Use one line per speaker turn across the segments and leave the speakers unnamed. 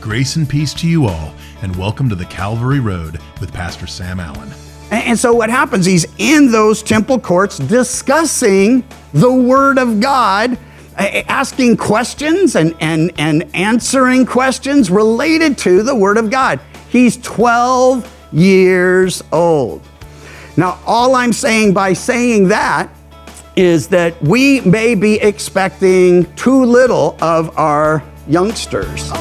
Grace and peace to you all, and welcome to the Calvary Road with Pastor Sam Allen.
And, so what happens? He's in those temple courts discussing the Word of God, asking questions and, and, and answering questions related to the Word of God. He's 12 years old. Now, all I'm saying by saying that is that we may be expecting too little of our youngsters.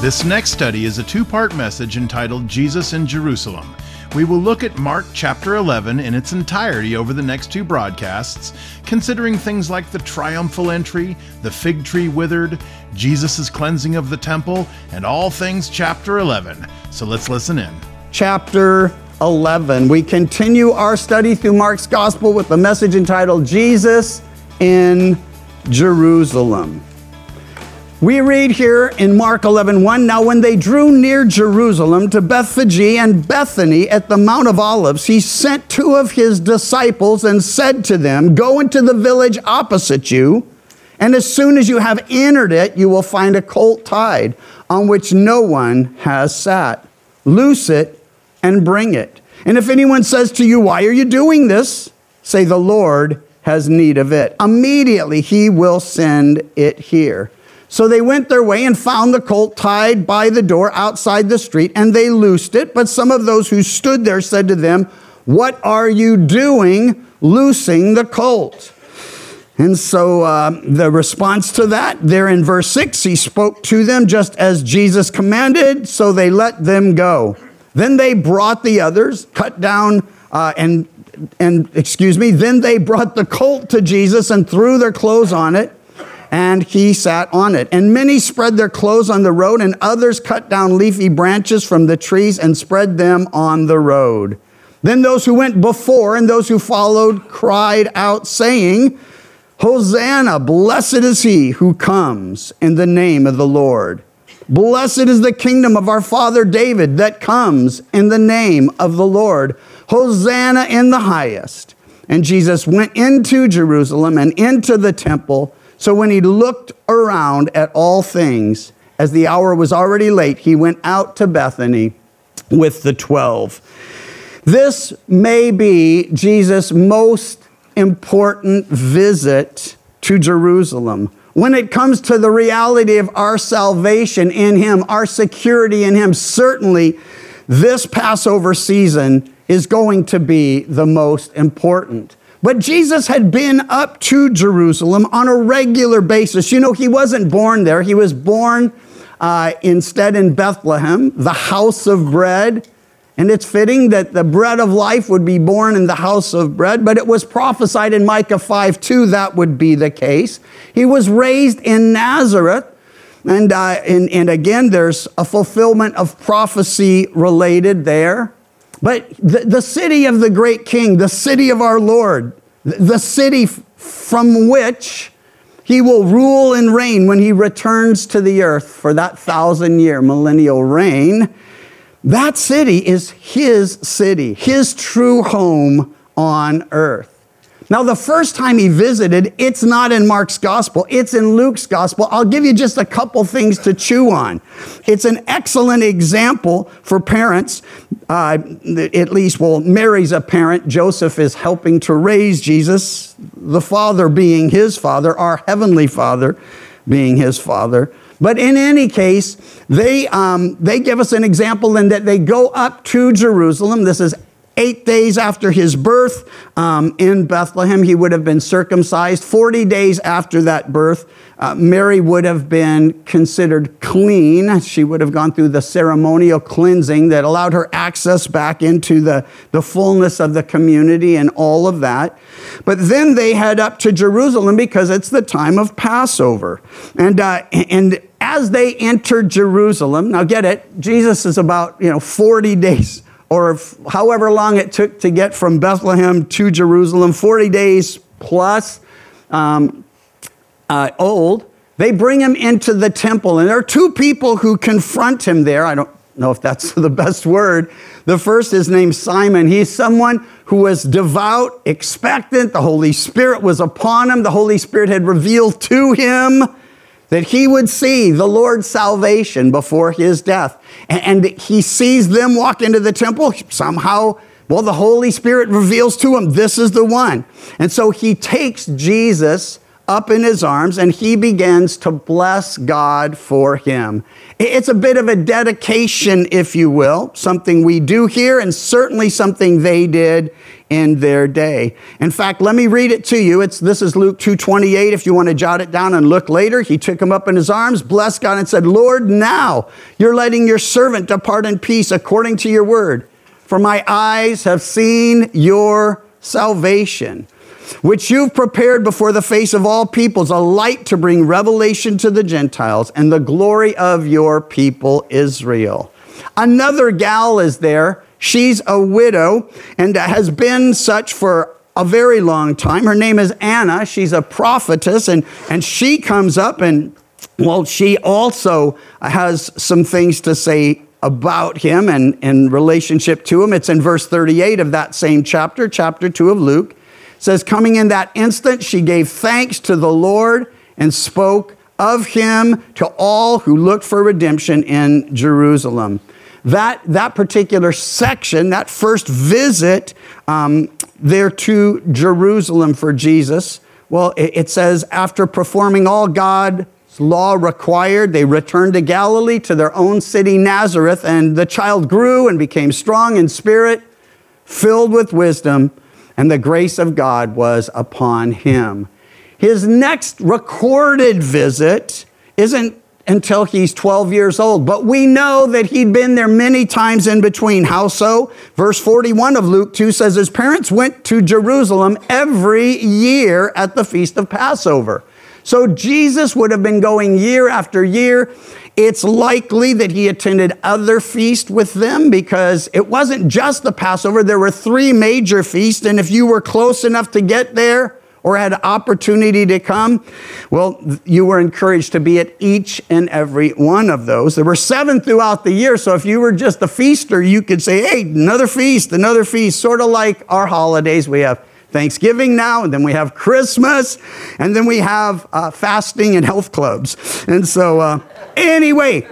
This next study is a two part message entitled Jesus in Jerusalem. We will look at Mark chapter 11 in its entirety over the next two broadcasts, considering things like the triumphal entry, the fig tree withered, Jesus' cleansing of the temple, and all things chapter 11. So let's listen in.
chapter 11. We continue our study through Mark's gospel with the message entitled Jesus in Jerusalem. We read here in Mark 11, 1, Now when they drew near Jerusalem to Bethphage and Bethany at the Mount of Olives, he sent two of his disciples and said to them, Go into the village opposite you, and as soon as you have entered it, you will find a colt tied on which no one has sat. Loose it and bring it. And if anyone says to you, Why are you doing this? Say, The Lord has need of it. Immediately he will send it here. So they went their way and found the colt tied by the door outside the street, and they loosed it. But some of those who stood there said to them, What are you doing loosing the colt? And so uh, the response to that, there in verse 6, he spoke to them just as Jesus commanded, so they let them go. Then they brought the others, cut down, uh, and, and excuse me, then they brought the colt to Jesus and threw their clothes on it, and he sat on it. And many spread their clothes on the road, and others cut down leafy branches from the trees and spread them on the road. Then those who went before and those who followed cried out, saying, Hosanna, blessed is he who comes in the name of the Lord. Blessed is the kingdom of our father David that comes in the name of the Lord. Hosanna in the highest. And Jesus went into Jerusalem and into the temple. So when he looked around at all things, as the hour was already late, he went out to Bethany with the twelve. This may be Jesus' most important visit to Jerusalem. When it comes to the reality of our salvation in Him, our security in Him, certainly this Passover season is going to be the most important. But Jesus had been up to Jerusalem on a regular basis. You know, He wasn't born there, He was born uh, instead in Bethlehem, the house of bread. And it's fitting that the bread of life would be born in the house of bread, but it was prophesied in Micah 5 2 that would be the case. He was raised in Nazareth. And, uh, and, and again, there's a fulfillment of prophecy related there. But the, the city of the great king, the city of our Lord, the, the city from which he will rule and reign when he returns to the earth for that thousand year millennial reign. That city is his city, his true home on earth. Now, the first time he visited, it's not in Mark's gospel, it's in Luke's gospel. I'll give you just a couple things to chew on. It's an excellent example for parents, uh, at least, well, Mary's a parent. Joseph is helping to raise Jesus, the Father being his Father, our Heavenly Father being his Father. But in any case, they, um, they give us an example in that they go up to Jerusalem. This is eight days after his birth um, in Bethlehem. He would have been circumcised. 40 days after that birth, uh, Mary would have been considered clean. She would have gone through the ceremonial cleansing that allowed her access back into the, the fullness of the community and all of that. But then they head up to Jerusalem because it's the time of Passover. And, uh, and as they enter Jerusalem, now get it, Jesus is about, you know, 40 days or however long it took to get from Bethlehem to Jerusalem, 40 days plus um, uh, old. They bring him into the temple, and there are two people who confront him there. I don't know if that's the best word. The first is named Simon. He's someone who was devout, expectant. The Holy Spirit was upon him. The Holy Spirit had revealed to him that he would see the Lord's salvation before his death. And he sees them walk into the temple. Somehow, well, the Holy Spirit reveals to him, this is the one. And so he takes Jesus up in his arms and he begins to bless God for him. It's a bit of a dedication, if you will, something we do here and certainly something they did in their day. In fact, let me read it to you. It's, this is Luke 2.28 if you want to jot it down and look later. He took him up in his arms, blessed God and said, Lord, now you're letting your servant depart in peace according to your word. For my eyes have seen your salvation which you've prepared before the face of all peoples, a light to bring revelation to the Gentiles and the glory of your people Israel. Another gal is there. She's a widow and has been such for a very long time. Her name is Anna. She's a prophetess, and, and she comes up and, well, she also has some things to say about him and in relationship to him. It's in verse 38 of that same chapter, chapter 2 of Luke says, Coming in that instant, she gave thanks to the Lord and spoke of him to all who looked for redemption in Jerusalem. That, that particular section, that first visit um, there to Jerusalem for Jesus, well, it, it says, after performing all God's law required, they returned to Galilee to their own city, Nazareth, and the child grew and became strong in spirit, filled with wisdom and the grace of God was upon him. His next recorded visit isn't until he's 12 years old, but we know that he'd been there many times in between. How so? Verse 41 of Luke 2 says his parents went to Jerusalem every year at the feast of Passover. So Jesus would have been going year after year. It's likely that he attended other feasts with them because it wasn't just the Passover. There were three major feasts, and if you were close enough to get there or had opportunity to come, well, you were encouraged to be at each and every one of those. There were seven throughout the year, so if you were just a feaster, you could say, hey, another feast, another feast, sort of like our holidays. We have Thanksgiving now, and then we have Christmas, and then we have uh, fasting and health clubs. And so, uh, anyway,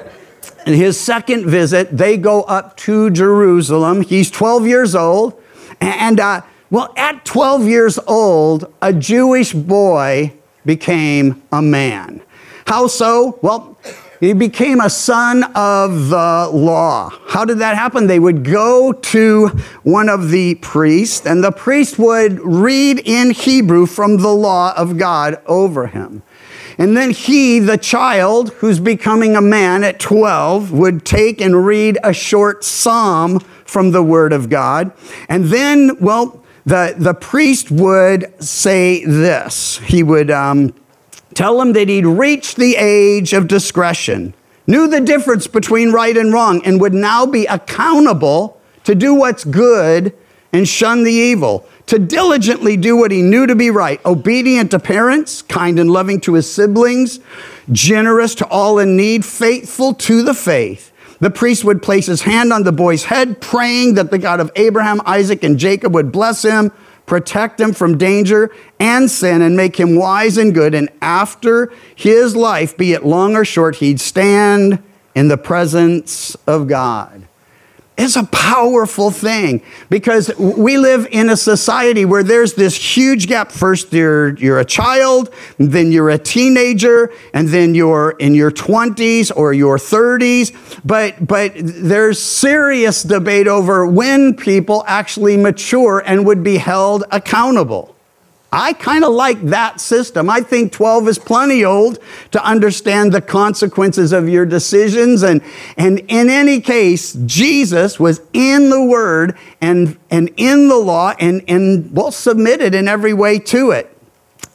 in his second visit, they go up to Jerusalem. He's 12 years old, and uh, well, at 12 years old, a Jewish boy became a man. How so? Well, he became a son of the law. How did that happen? They would go to one of the priests, and the priest would read in Hebrew from the law of God over him. And then he, the child who's becoming a man at 12, would take and read a short psalm from the Word of God. And then, well, the, the priest would say this. He would. Um, Tell him that he'd reached the age of discretion, knew the difference between right and wrong, and would now be accountable to do what's good and shun the evil, to diligently do what he knew to be right, obedient to parents, kind and loving to his siblings, generous to all in need, faithful to the faith. The priest would place his hand on the boy's head, praying that the God of Abraham, Isaac, and Jacob would bless him protect him from danger and sin, and make him wise and good. And after his life, be it long or short, he'd stand in the presence of God. It's a powerful thing because we live in a society where there's this huge gap. First, you're, you're a child, then you're a teenager, and then you're in your 20s or your 30s. But, but there's serious debate over when people actually mature and would be held accountable. I kind of like that system. I think 12 is plenty old to understand the consequences of your decisions. And, and in any case, Jesus was in the Word and, and in the law and, and well submitted in every way to it.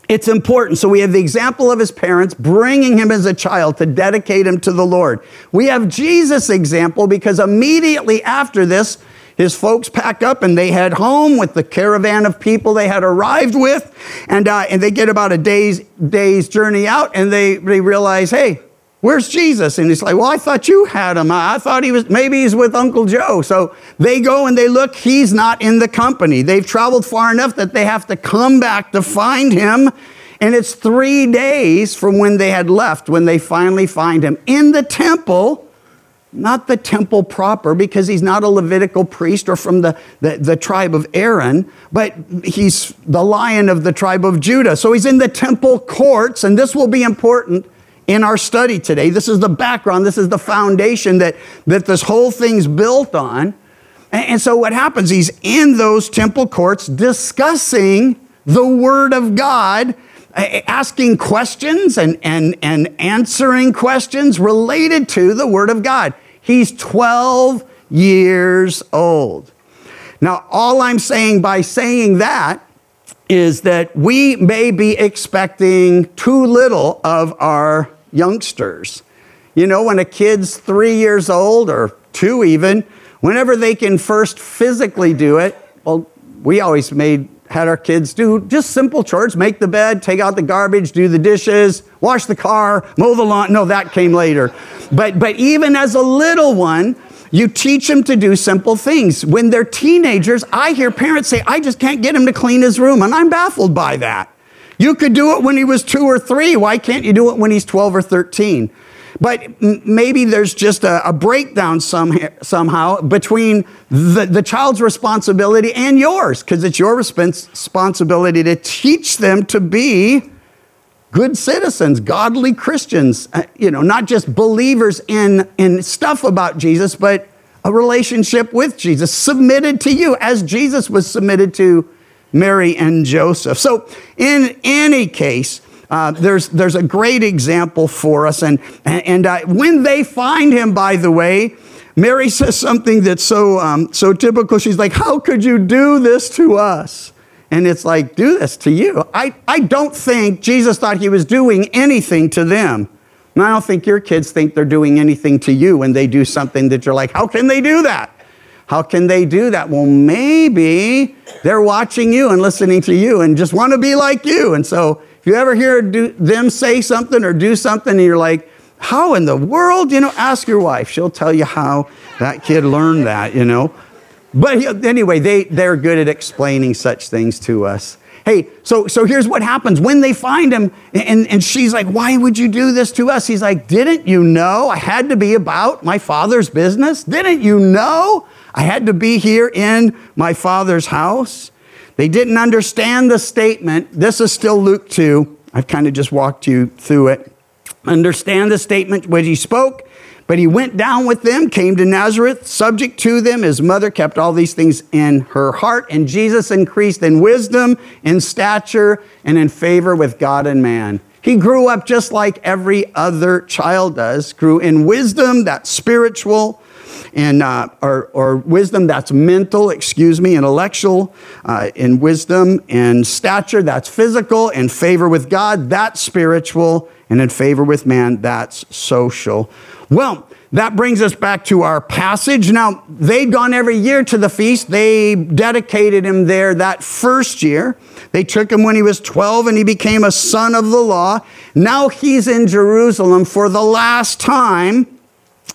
It's important. So we have the example of his parents bringing him as a child to dedicate him to the Lord. We have Jesus' example because immediately after this, his folks pack up and they head home with the caravan of people they had arrived with. And, uh, and they get about a day's, day's journey out and they, they realize, hey, Where's Jesus? And he's like, Well, I thought you had him. I I thought he was, maybe he's with Uncle Joe. So they go and they look. He's not in the company. They've traveled far enough that they have to come back to find him. And it's three days from when they had left when they finally find him in the temple not the temple proper because he's not a Levitical priest or from the, the, the, tribe of Aaron, but he's the lion of the tribe of Judah. So he's in the temple courts, and this will be important in our study today. This is the background, this is the foundation that, that this whole thing's built on. And, and so what happens, he's in those temple courts discussing the Word of God asking questions and, and, and answering questions related to the Word of God. He's 12 years old. Now, all I'm saying by saying that is that we may be expecting too little of our youngsters. You know, when a kid's three years old or two even, whenever they can first physically do it, well, we always made had our kids do just simple chores make the bed take out the garbage do the dishes wash the car mow the lawn. No that came later. But but even as a little one you teach them to do simple things. When they're teenagers i hear parents say i just can't get him to clean his room and i'm baffled by that. You could do it when he was two or three. Why can't you do it when he's 12 or 13 but maybe there's just a, a breakdown some, somehow between the, the child's responsibility and yours, because it's your responsibility to teach them to be good citizens, godly Christians, uh, you know, not just believers in, in stuff about Jesus, but a relationship with Jesus, submitted to you as Jesus was submitted to Mary and Joseph. So, in any case, uh, there's, there's a great example for us. And, and uh, when they find him, by the way, Mary says something that's so, um, so typical. She's like, How could you do this to us? And it's like, Do this to you. I, I don't think Jesus thought he was doing anything to them. And I don't think your kids think they're doing anything to you when they do something that you're like, How can they do that? How can they do that? Well, maybe they're watching you and listening to you and just want to be like you. And so if you ever hear do, them say something or do something and you're like, how in the world? You know, ask your wife. She'll tell you how that kid learned that, you know. But anyway, they, they're good at explaining such things to us. Hey, so, so here's what happens. When they find him, and, and she's like, Why would you do this to us? He's like, Didn't you know I had to be about my father's business? Didn't you know I had to be here in my father's house? They didn't understand the statement. This is still Luke 2. I've kind of just walked you through it. Understand the statement when he spoke, but he went down with them, came to Nazareth, subject to them. His mother kept all these things in her heart, and Jesus increased in wisdom, in stature, and in favor with God and man. He grew up just like every other child does, grew in wisdom, that spiritual, and uh, or, or wisdom that's mental, excuse me, intellectual, uh, in wisdom and stature that's physical, in favor with God that's spiritual, and in favor with man that's social. Well, that brings us back to our passage. Now, they'd gone every year to the feast. They dedicated him there that first year. They took him when he was 12 and he became a son of the law. Now he's in Jerusalem for the last time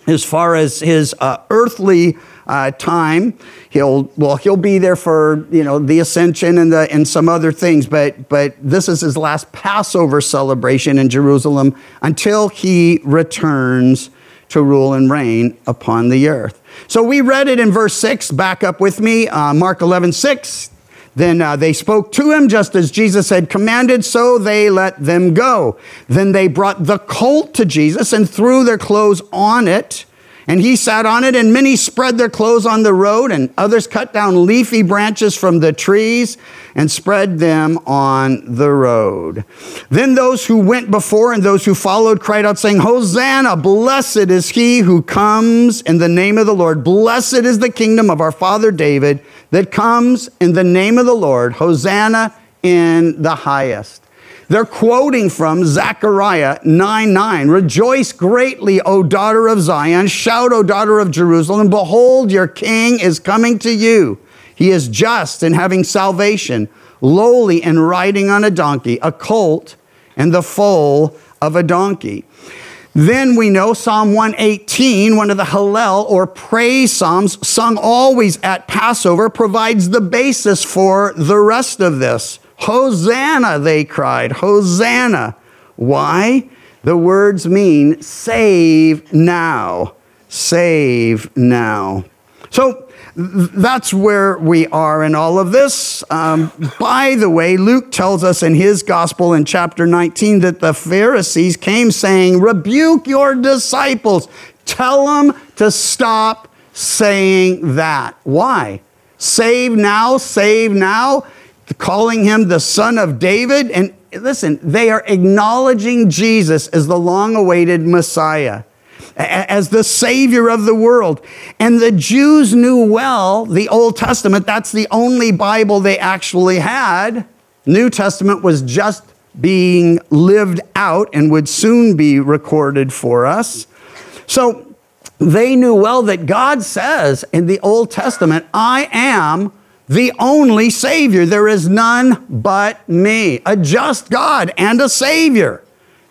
as far as his uh, earthly uh, time. He'll well, he'll be there for you know the ascension and the and some other things, but but this is his last Passover celebration in Jerusalem until he returns to rule and reign upon the earth. So we read it in verse six. Back up with me, uh, Mark 11, 6. Then uh, they spoke to him just as Jesus had commanded, so they let them go. Then they brought the colt to Jesus and threw their clothes on it. And he sat on it, and many spread their clothes on the road, and others cut down leafy branches from the trees and spread them on the road. Then those who went before and those who followed cried out, saying, Hosanna, blessed is he who comes in the name of the Lord. Blessed is the kingdom of our father David that comes in the name of the Lord. Hosanna in the highest. They're quoting from Zechariah 9 9. Rejoice greatly, O daughter of Zion. Shout, O daughter of Jerusalem. Behold, your king is coming to you. He is just and having salvation, lowly and riding on a donkey, a colt, and the foal of a donkey. Then we know Psalm 118, one of the Hallel or praise psalms sung always at Passover, provides the basis for the rest of this. Hosanna, they cried. Hosanna. Why? The words mean save now. Save now. So that's where we are in all of this. Um, by the way, Luke tells us in his gospel in chapter 19 that the Pharisees came saying, Rebuke your disciples. Tell them to stop saying that. Why? Save now, save now, calling him the son of David. And listen, they are acknowledging Jesus as the long awaited Messiah as the Savior of the world. And the Jews knew well the Old Testament, that's the only Bible they actually had. New Testament was just being lived out and would soon be recorded for us. So they knew well that God says in the Old Testament, I am the only Savior. There is none but me, a just God and a Savior.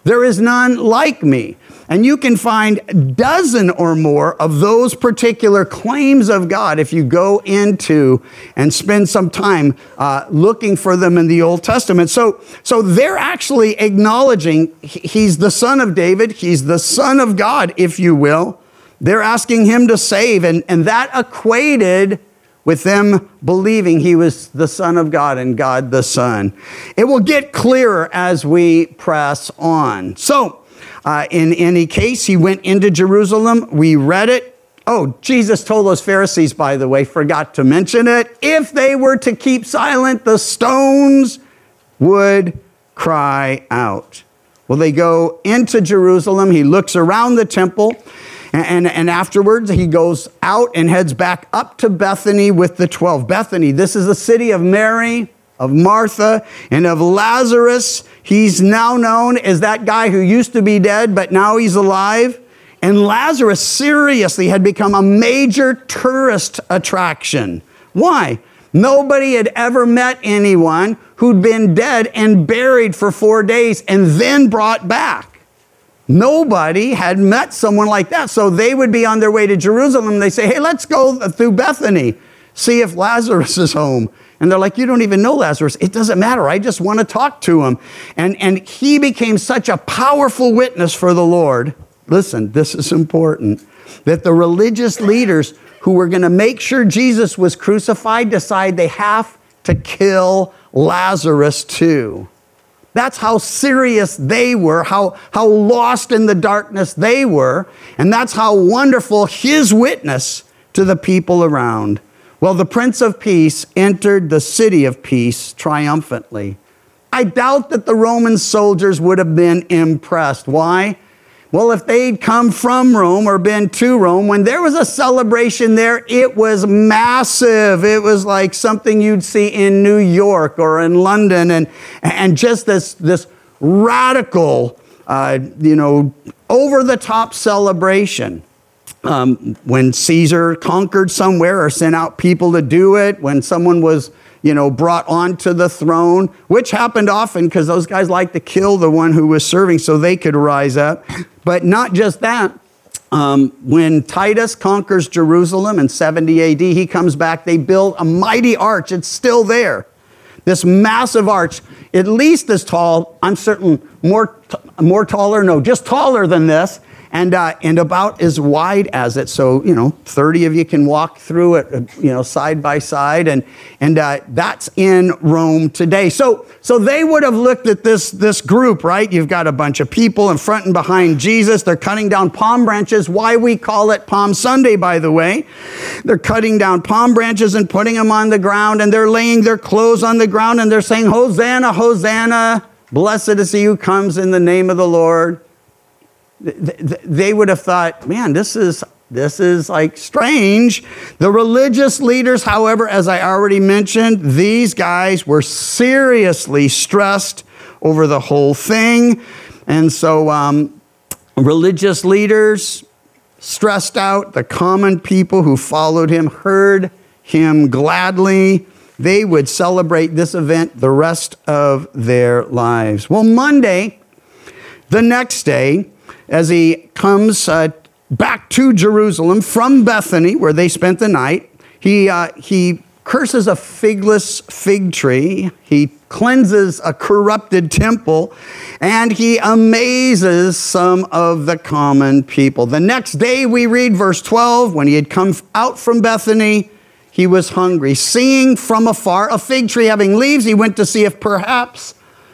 There is none like me. And you can find a dozen or more of those particular claims of God if you go into and spend some time uh, looking for them in the Old Testament. So, so they're actually acknowledging he's the son of David, he's the son of God, if you will. They're asking him to save, and, and that equated with them believing he was the Son of God and God the Son. It will get clearer as we press on. So, uh, in any case, he went into Jerusalem. We read it. Oh, Jesus told those Pharisees, by the way, forgot to mention it. If they were to keep silent, the stones would cry out. Well, they go into Jerusalem. He looks around the temple. And, and, and, afterwards, he goes out and heads back up to Bethany with the 12. Bethany, this is the city of Mary, of Martha, and of Lazarus. He's now known as that guy who used to be dead, but now he's alive. And Lazarus seriously had become a major tourist attraction. Why? Nobody had ever met anyone who'd been dead and buried for four days and then brought back. Nobody had met someone like that. So they would be on their way to Jerusalem. They say, hey, let's go through Bethany, see if Lazarus is home. And they're like, You don't even know Lazarus. It doesn't matter. I just want to talk to him. And, and he became such a powerful witness for the Lord. Listen, this is important that the religious leaders who were going to make sure Jesus was crucified decide they have to kill Lazarus too. That's how serious they were, how, how lost in the darkness they were, and that's how wonderful his witness to the people around. Well, the Prince of Peace entered the city of peace triumphantly. I doubt that the Roman soldiers would have been impressed. Why? Well, if they'd come from Rome or been to Rome, when there was a celebration there, it was massive. It was like something you'd see in New York or in London, and, and just this, this radical, uh, you know, over the top celebration um, when Caesar conquered somewhere or sent out people to do it, when someone was, you know, brought onto the throne, which happened often because those guys like to kill the one who was serving so they could rise up. But not just that. Um, when Titus conquers Jerusalem in 70 AD, he comes back. They build a mighty arch. It's still there. This massive arch, at least as tall, I'm certain more, more taller, no, just taller than this and, uh, and about as wide as it. So, you know, 30 of you can walk through it, uh, you know, side by side. And, and uh, that's in Rome today. So, so they would have looked at this, this group, right? You've got a bunch of people in front and behind Jesus. They're cutting down palm branches. Why we call it Palm Sunday, by the way. They're cutting down palm branches and putting them on the ground. And they're laying their clothes on the ground and they're saying, Hosanna, Hosanna. Blessed is he who comes in the name of the Lord they would have thought, man, this is this is like strange. The religious leaders, however, as I already mentioned, these guys were seriously stressed over the whole thing. And so, um, religious leaders stressed out. The common people who followed him heard him gladly. They would celebrate this event the rest of their lives. Well, Monday, the next day, as he comes uh, back to Jerusalem from Bethany, where they spent the night, he, uh, he curses a figless fig tree. He cleanses a corrupted temple, and he amazes some of the common people. The next day, we read verse 12 when he had come out from Bethany, he was hungry. Seeing from afar a fig tree having leaves, he went to see if perhaps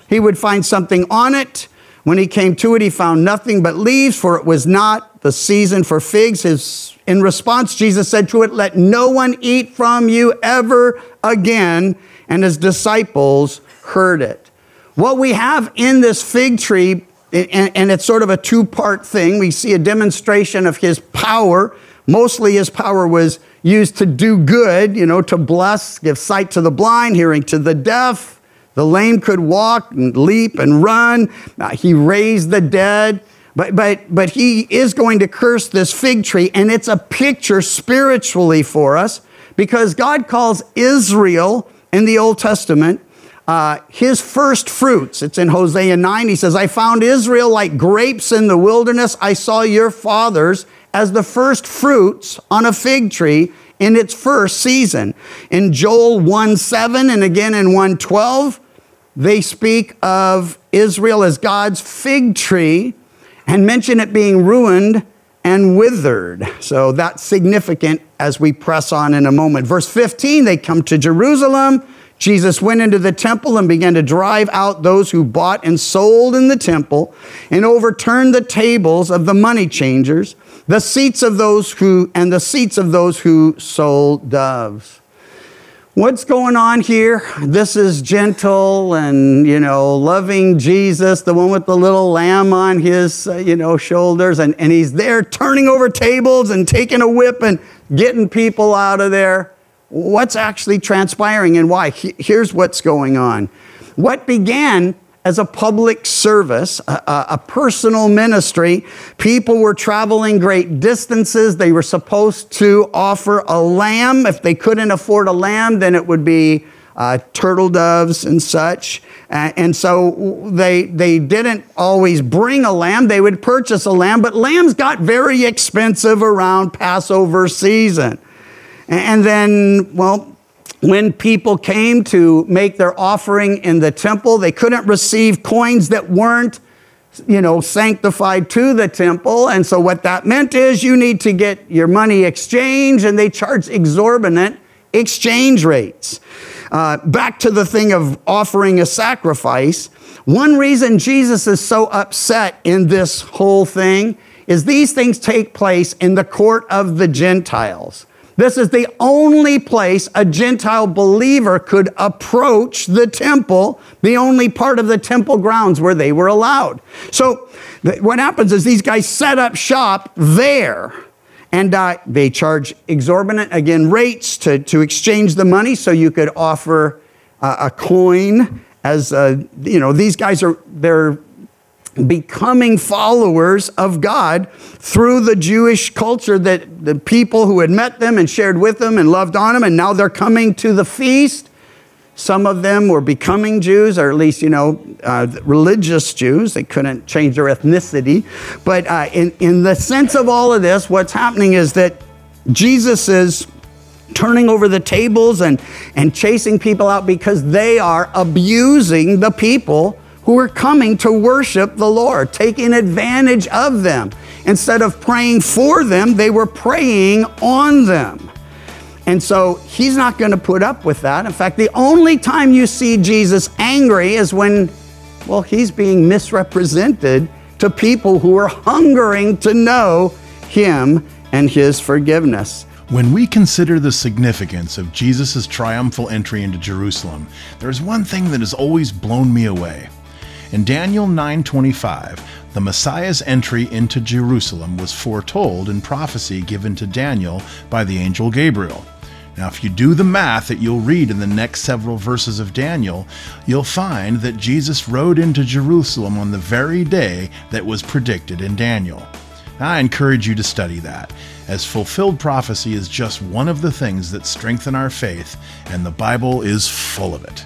he would find something on it. When he came to it, he found nothing but leaves, for it was not the season for figs. His, in response, Jesus said to it, Let no one eat from you ever again. And his disciples heard it. What we have in this fig tree, and, and it's sort of a two part thing, we see a demonstration of his power. Mostly his power was used to do good, you know, to bless, give sight to the blind, hearing to the deaf. The lame could walk and leap and run. Uh, he raised the dead. But, but, but he is going to curse this fig tree, and it's a picture spiritually for us because God calls Israel in the Old Testament uh, his first fruits. It's in Hosea 9. He says, I found Israel like grapes in the wilderness. I saw your fathers as the first fruits on a fig tree in its first season. In Joel 1 7 and again in 112, they speak of Israel as God's fig tree and mention it being ruined and withered. So that's significant as we press on in a moment. Verse 15, they come to Jerusalem. Jesus went into the temple and began to drive out those who bought and sold in the temple and overturned the tables of the money changers, the seats of those who and the seats of those who sold doves. What's going on here? This is gentle and, you know, loving Jesus, the one with the little lamb on his, uh, you know, shoulders. And, and he's there turning over tables and taking a whip and getting people out of there. What's actually transpiring and why? Here's what's going on. What began as a public service, a, a, personal ministry. People were traveling great distances. They were supposed to offer a lamb. If they couldn't afford a lamb, then it would be uh, turtle doves and such. And so they, they didn't always bring a lamb, they would purchase a lamb, but lambs got very expensive around Passover season. And then, well, when people came to make their offering in the temple, they couldn't receive coins that weren't, you know, sanctified to the temple. And so what that meant is you need to get your money exchanged, and they charged exorbitant exchange rates. Uh, back to the thing of offering a sacrifice. One reason Jesus is so upset in this whole thing is these things take place in the court of the Gentiles. This is the only place a Gentile believer could approach the temple, the only part of the temple grounds where they were allowed. So, what happens is these guys set up shop there and uh, they charge exorbitant, again, rates to, to exchange the money so you could offer uh, a coin as, uh, you know, these guys are, they're becoming followers of God through the Jewish culture that the people who had met them and shared with them and loved on them, and now they're coming to the feast. Some of them were becoming Jews, or at least, you know, uh, religious Jews. They couldn't change their ethnicity. But uh, in, in the sense of all of this, what's happening is that Jesus is turning over the tables and, and chasing people out because they are abusing the people who were coming to worship the Lord, taking advantage of them. Instead of praying for them, they were preying on them. And so he's not going to put up with that. In fact, the only time you see Jesus angry is when, well, he's being misrepresented to people who are hungering to know him and his forgiveness.
When we consider the significance of Jesus' triumphal entry into Jerusalem, there's one thing that has always blown me away. In Daniel 9:25, the Messiah's entry into Jerusalem was foretold in prophecy given to Daniel by the angel Gabriel. Now, if you do the math that you'll read in the next several verses of Daniel, you'll find that Jesus rode into Jerusalem on the very day that was predicted in Daniel. I encourage you to study that, as fulfilled prophecy is just one of the things that strengthen our faith, and the Bible is full of it.